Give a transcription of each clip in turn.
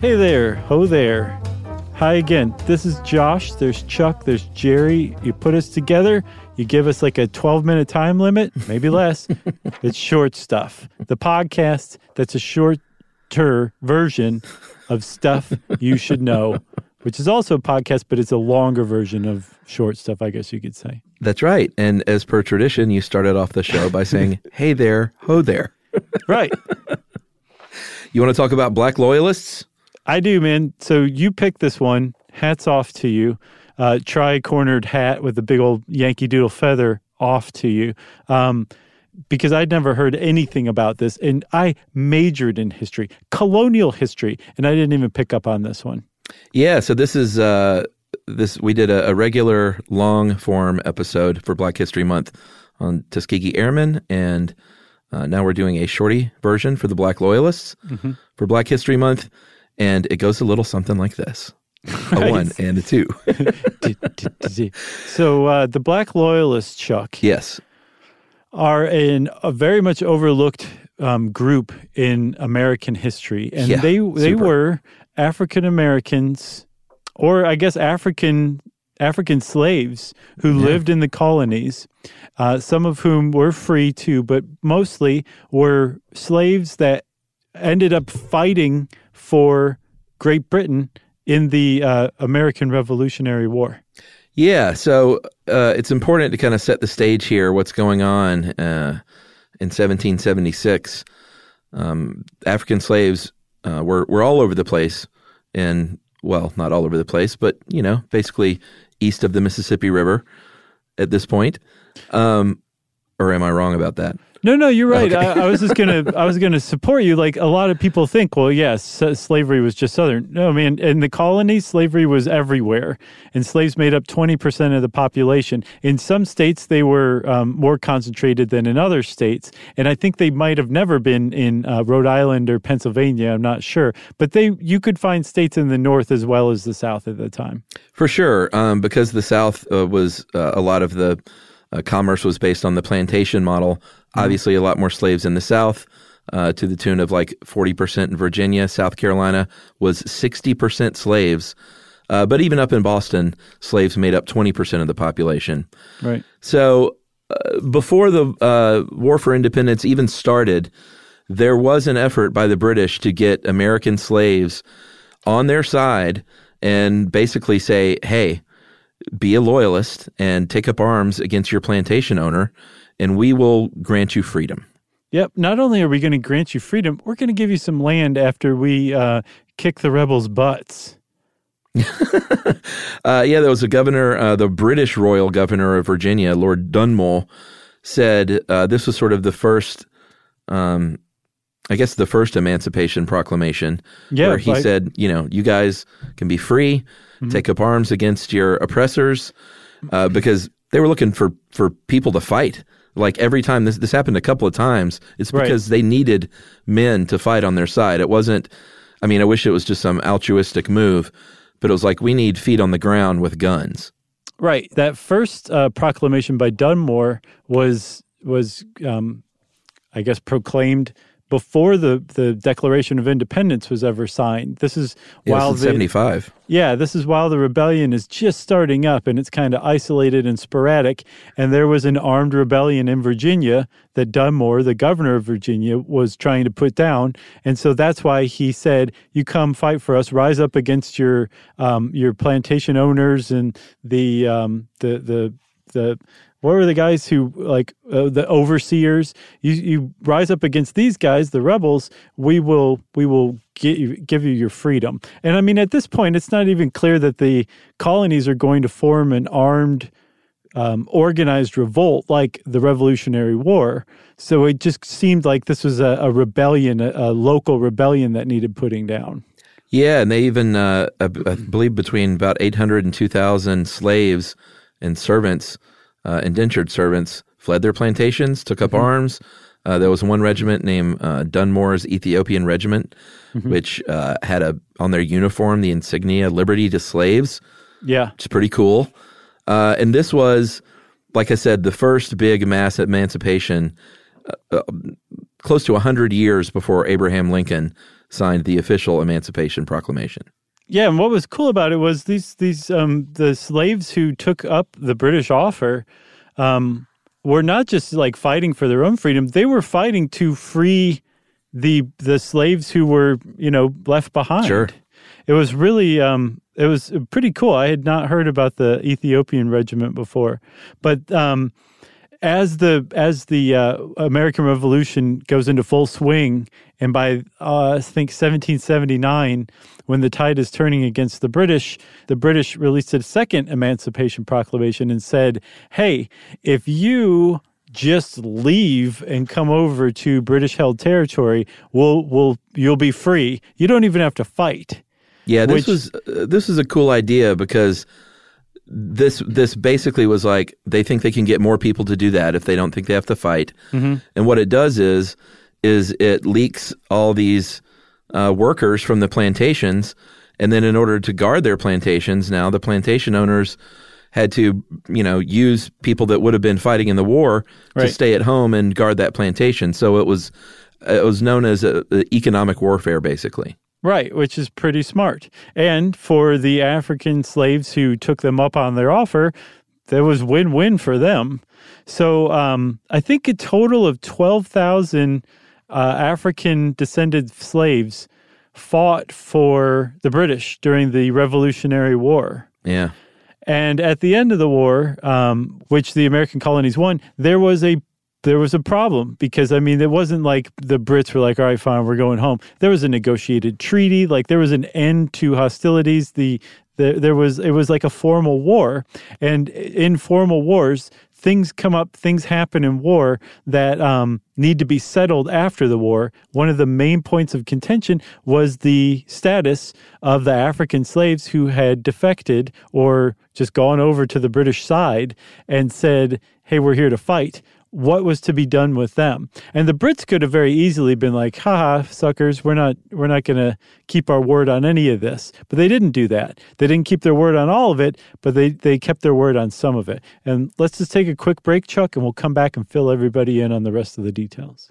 Hey there, ho there. Hi again. This is Josh. There's Chuck. There's Jerry. You put us together. You give us like a 12 minute time limit, maybe less. it's short stuff. The podcast that's a shorter version of stuff you should know, which is also a podcast, but it's a longer version of short stuff, I guess you could say. That's right. And as per tradition, you started off the show by saying, hey there, ho there. Right. You want to talk about black loyalists? I do, man. So you picked this one. Hats off to you. Uh, tri cornered hat with a big old Yankee Doodle feather off to you. Um, because I'd never heard anything about this. And I majored in history, colonial history, and I didn't even pick up on this one. Yeah. So this is uh, this. We did a, a regular long form episode for Black History Month on Tuskegee Airmen, and uh, now we're doing a shorty version for the Black Loyalists for Black History Month, and it goes a little something like this: a one and a two. so uh, the Black Loyalists, Chuck, yes. are in a very much overlooked um, group in American history, and Yeah, they they super. were African Americans, or I guess African African slaves who lived in the colonies. Uh, some of whom were free too, but mostly were slaves that ended up fighting for Great Britain in the uh, American Revolutionary War. Yeah, so uh, it's important to kind of set the stage here. What's going on uh, in 1776? Um, African slaves uh, were were all over the place, and well, not all over the place, but you know, basically east of the Mississippi River at this point. Um, or am I wrong about that? No, no, you're right. I, I was just gonna, I was gonna support you. Like a lot of people think, well, yes, s- slavery was just southern. No, I man, in the colonies, slavery was everywhere, and slaves made up twenty percent of the population. In some states, they were um, more concentrated than in other states, and I think they might have never been in uh, Rhode Island or Pennsylvania. I'm not sure, but they, you could find states in the north as well as the south at the time. For sure, um, because the South uh, was uh, a lot of the uh, commerce was based on the plantation model. Obviously, a lot more slaves in the South, uh, to the tune of like forty percent in Virginia. South Carolina was sixty percent slaves, uh, but even up in Boston, slaves made up twenty percent of the population. Right. So uh, before the uh, War for Independence even started, there was an effort by the British to get American slaves on their side and basically say, hey, be a loyalist and take up arms against your plantation owner, and we will grant you freedom. Yep. Not only are we going to grant you freedom, we're going to give you some land after we uh, kick the rebels' butts. Uh, yeah, there was a governor, uh, the British royal governor of Virginia, Lord Dunmore, said uh, this was sort of the first, um, I guess, the first Emancipation Proclamation, Yeah, where he like- said, you know, you guys can be free, take up arms against your oppressors, uh, because they were looking for for people to fight. Like every time this this happened a couple of times, it's Right. because they needed men to fight on their side. It wasn't. I mean, I wish it was just some altruistic move, but it was like we need feet on the ground with guns. Right. That first uh, proclamation by Dunmore was was um, I guess proclaimed before the the Declaration of Independence was ever signed. This is Yeah, while the seventy five. yeah, this is while the rebellion is just starting up and it's kind of isolated and sporadic. And there was an armed rebellion in Virginia that Dunmore, the governor of Virginia, was trying to put down. And so that's why he said, "You come fight for us. Rise up against your um, your plantation owners and the um, the the the." What were the guys who like uh, the overseers? You you rise up against these guys, the rebels. We will we will you, give you your freedom. And I mean, at this point, it's not even clear that the colonies are going to form an armed um, organized revolt like the Revolutionary War. So it just seemed like this was a, a rebellion, a, a, local rebellion that needed putting down. Yeah, and they even, uh, I believe, between about 800 and 2,000 slaves and servants, uh, indentured servants, fled their plantations, took up mm-hmm. arms. Uh, there was one regiment named uh, Dunmore's Ethiopian Regiment, mm-hmm. which uh, had a on their uniform the insignia "Liberty to Slaves." Yeah, is pretty cool. Uh, and this was, like I said, the first big mass emancipation, uh, close to hundred years before Abraham Lincoln signed the official Emancipation Proclamation. Yeah, and what was cool about it was these these um, the slaves who took up the British offer um, were not just like fighting for their own freedom; they were fighting to free the the slaves who were you know left behind. Sure, it was really um, it was pretty cool. I had not heard about the Ethiopian regiment before, but um, as the as the uh, American Revolution goes into full swing, and by uh, I think 1779, when the tide is turning against the British, the British released a second Emancipation Proclamation and said, "Hey, if you just leave and come over to British-held territory, we'll we'll you'll be free. You don't even have to fight." Yeah, this Which, was uh, this is a cool idea because this this basically was like they think they can get more people to do that if they don't think they have to fight. Mm-hmm. And what it does is is it leaks all these uh, workers from the plantations, and then in order to guard their plantations, now the plantation owners had to you know use people that would have been fighting in the war right. to stay at home and guard that plantation. So it was it was known as a, a economic warfare, basically. Right, which is pretty smart. And for the African slaves who took them up on their offer, there was win win for them. So um, I think a total of 12,000 uh, African descended slaves fought for the British during the Revolutionary War. Yeah. And at the end of the war, um, which the American colonies won, there was a there was a problem because I mean it wasn't like the Brits were like, all right, fine, we're going home. There was a negotiated treaty, like there was an end to hostilities. The, the there was it was like a formal war, and in formal wars, things come up, things happen in war that um, need to be settled after the war. One of the main points of contention was the status of the African slaves who had defected or just gone over to the British side and said, hey, we're here to fight what was to be done with them. And the Brits could have very easily been like, haha, suckers, we're not we're not gonna keep our word on any of this. But they didn't do that. They didn't keep their word on all of it, but they, they kept their word on some of it. And let's just take a quick break, Chuck, and we'll come back and fill everybody in on the rest of the details.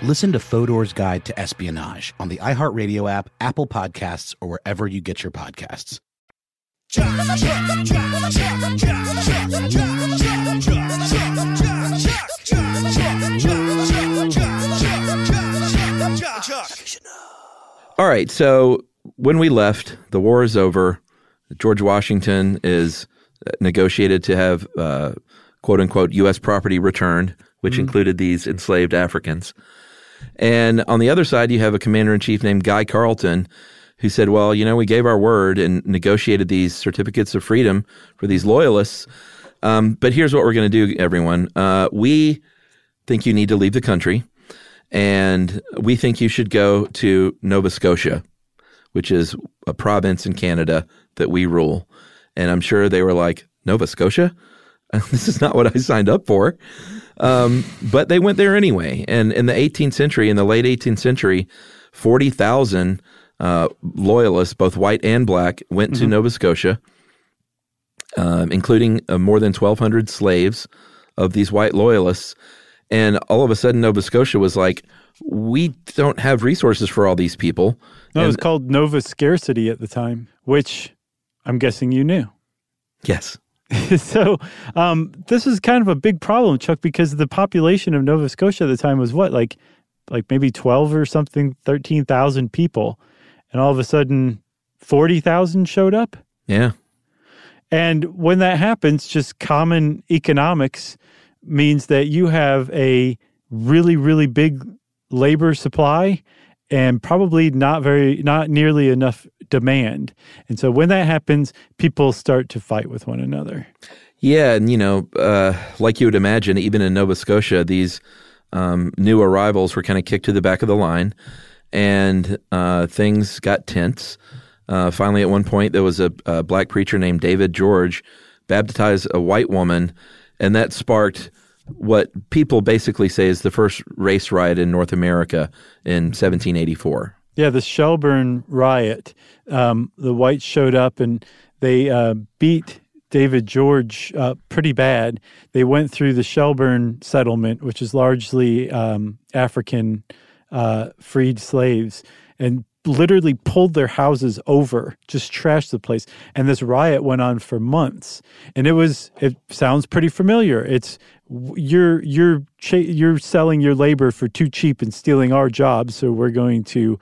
Listen to Fodor's Guide to Espionage on the iHeartRadio app, Apple Podcasts, or wherever you get your podcasts. All right, so when we left, the war is over. George Washington is negotiated to have uh, quote unquote U.S. property returned, which Mhm. included these enslaved Africans. And on the other side, you have a commander in chief named Guy Carleton who said, Well, you know, we gave our word and negotiated these certificates of freedom for these loyalists. Um, but here's what we're going to do, everyone. Uh, we think you need to leave the country, and we think you should go to Nova Scotia, which is a province in Canada that we rule. And I'm sure they were like, Nova Scotia? this is not what I signed up for. Um, but they went there anyway. And in the 18th century, in the late 18th century, 40,000 uh, loyalists, both white and black, went to Mhm. Nova Scotia, um, including uh, more than 1,200 slaves of these white loyalists. And all of a sudden, Nova Scotia was like, we don't have resources for all these people. No, it was called Nova Scarcity at the time, which I'm guessing you knew. yes. so um, this is kind of a big problem, Chuck, because the population of Nova Scotia at the time was what, like, like maybe twelve or something, thirteen thousand people, and all of a sudden, forty thousand showed up. Yeah. And when that happens, just common economics means that you have a really, really big labor supply and probably not very, not nearly enough demand. And so when that happens, people start to fight with one another. Yeah, and you know, uh, like you would imagine, even in Nova Scotia, these um, new arrivals were kind of kicked to the back of the line, and uh, things got tense. Uh, finally, at one point, there was a, a black preacher named David George baptized a white woman, and that sparked what people basically say is the first race riot in North America in 1784. Yeah, the Shelburne riot. Um, the whites showed up and they uh, beat David George uh, pretty bad. They went through the Shelburne settlement, which is largely um, African uh, freed slaves, and literally pulled their houses over, just trashed the place. And this riot went on for months. And it was, it sounds pretty familiar. It's, you're you're you're selling your labor for too cheap and stealing our jobs so we're going to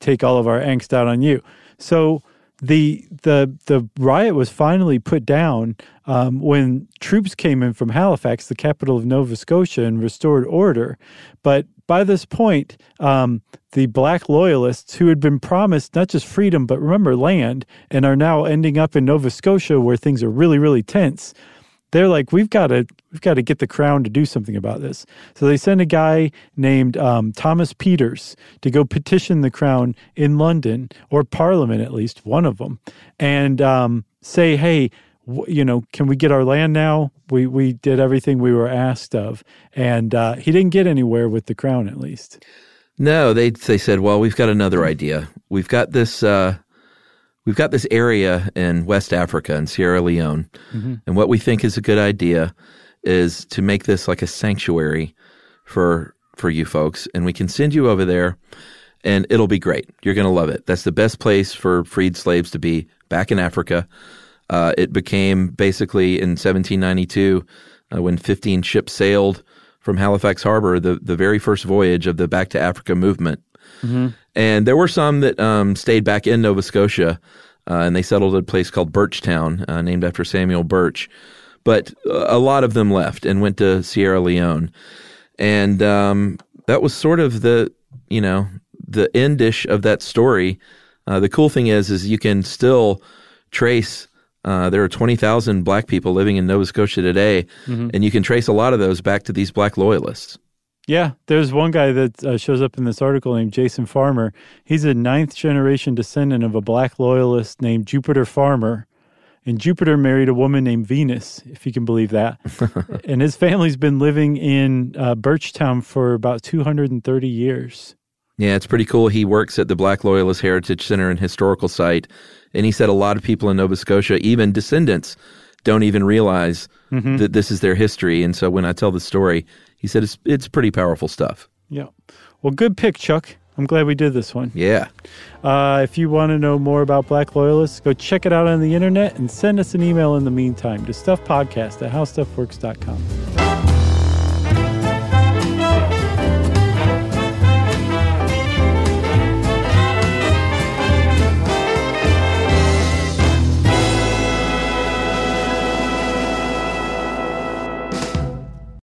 take all of our angst out on you so the the the riot was finally put down um, when troops came in from Halifax, the capital of Nova Scotia, and restored order. But by this point, um, the black loyalists who had been promised not just freedom but remember land, and are now ending up in Nova Scotia where things are really really tense they're like, we've got to, we've got to get the crown to do something about this. So they send a guy named um, Thomas Peters to go petition the crown in London or Parliament, at least one of them, and um, say, hey, you know, can we get our land now? We we did everything we were asked of, and uh, he didn't get anywhere with the crown, at least. No, they they said, well, we've got another idea. We've got this uh, we've got this area in West Africa in Sierra Leone, Mhm. and what we think is a good idea is to make this like a sanctuary for for you folks, and we can send you over there, and it'll be great. You're going to love it. That's the best place for freed slaves to be back in Africa. Uh, it became basically in 1792 uh, when 15 ships sailed from Halifax Harbor, the the very first voyage of the Back to Africa movement. Mhm. And there were some that um, stayed back in Nova Scotia, uh, and they settled at a place called Birchtown, uh, named after Samuel Birch. But uh, a lot of them left and went to Sierra Leone, and um, that was sort of the you know the endish of that story. Uh, the cool thing is, is you can still trace. Uh, there are twenty thousand black people living in Nova Scotia today, Mhm. and you can trace a lot of those back to these black loyalists. Yeah, there's one guy that uh, shows up in this article named Jason Farmer. He's a ninth generation descendant of a black loyalist named Jupiter Farmer. And Jupiter married a woman named Venus, if you can believe that. and his family's been living in uh, Birchtown for about 230 years. Yeah, it's pretty cool. He works at the Black Loyalist Heritage Center and Historical Site, and he said a lot of people in Nova Scotia, even descendants, don't even realize Mhm. that this is their history. And so when I tell the story, he said it's it's pretty powerful stuff. Yeah. Well, good pick, Chuck. I'm glad we did this one. Yeah. Uh, if you want to know more about Black Loyalists, go check it out on the internet and send us an email in the meantime to stuffpodcast at howstuffworks.com.